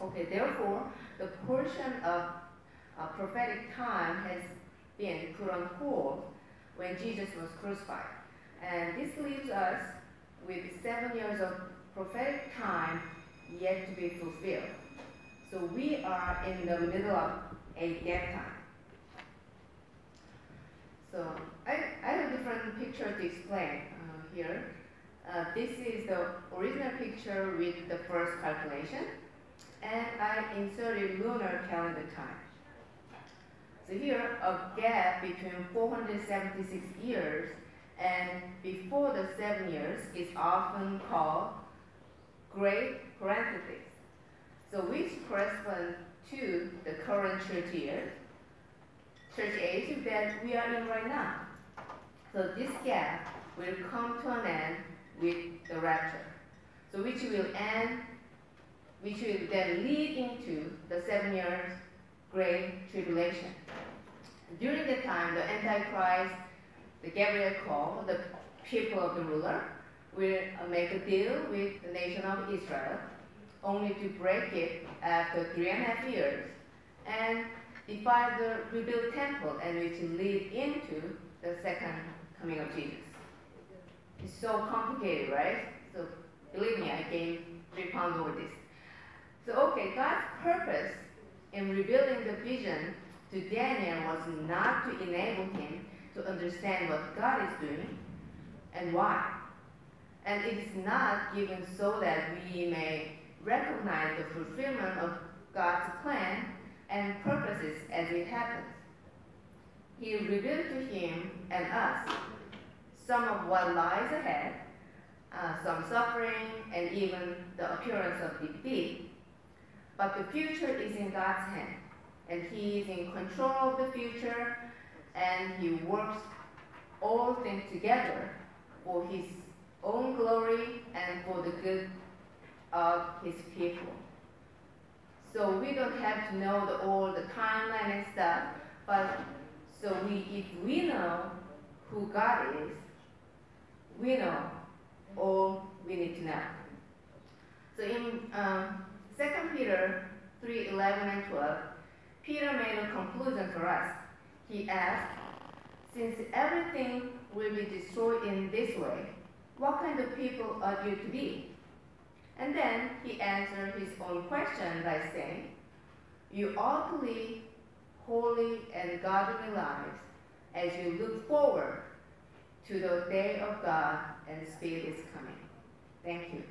Okay, therefore, the portion of uh, prophetic time has been put on hold when Jesus was crucified. And this leaves us with seven years of prophetic time yet to be fulfilled. So we are in the middle of a gap time. So I, I have a different picture to explain uh, here. Uh, this is the original picture with the first calculation, and I inserted lunar calendar time. So here, a gap between 476 years and before the seven years is often called great parenthesis. So which corresponds to the current church year, church age that we are in right now. So this gap will come to an end with the rapture. So which will end, which will then lead into the seven years great tribulation. During the time, the Antichrist, the Gabriel call, the people of the ruler, will make a deal with the nation of Israel, only to break it after three and a half years, and defile the rebuilt temple, and which lead into the second coming of Jesus. It's so complicated, right? So believe me, I gained three pounds over this. Okay, God's purpose in revealing the vision to Daniel was not to enable him to understand what God is doing and why. And it is not given so that we may recognize the fulfillment of God's plan and purposes as it happens. He revealed to him and us some of what lies ahead, uh, some suffering, and even the appearance of defeat. But the future is in God's hand, and He is in control of the future, and He works all things together for His own glory and for the good of His people. So we don't have to know the, all the timeline and stuff, but so we, if we know who God is, we know all we need to know. So in um, 2 Peter 3 11 and 12, Peter made a conclusion for us. He asked, Since everything will be destroyed in this way, what kind of people ought you to be? And then he answered his own question by saying, You ought to live holy and godly lives as you look forward to the day of God and Spirit is coming. Thank you.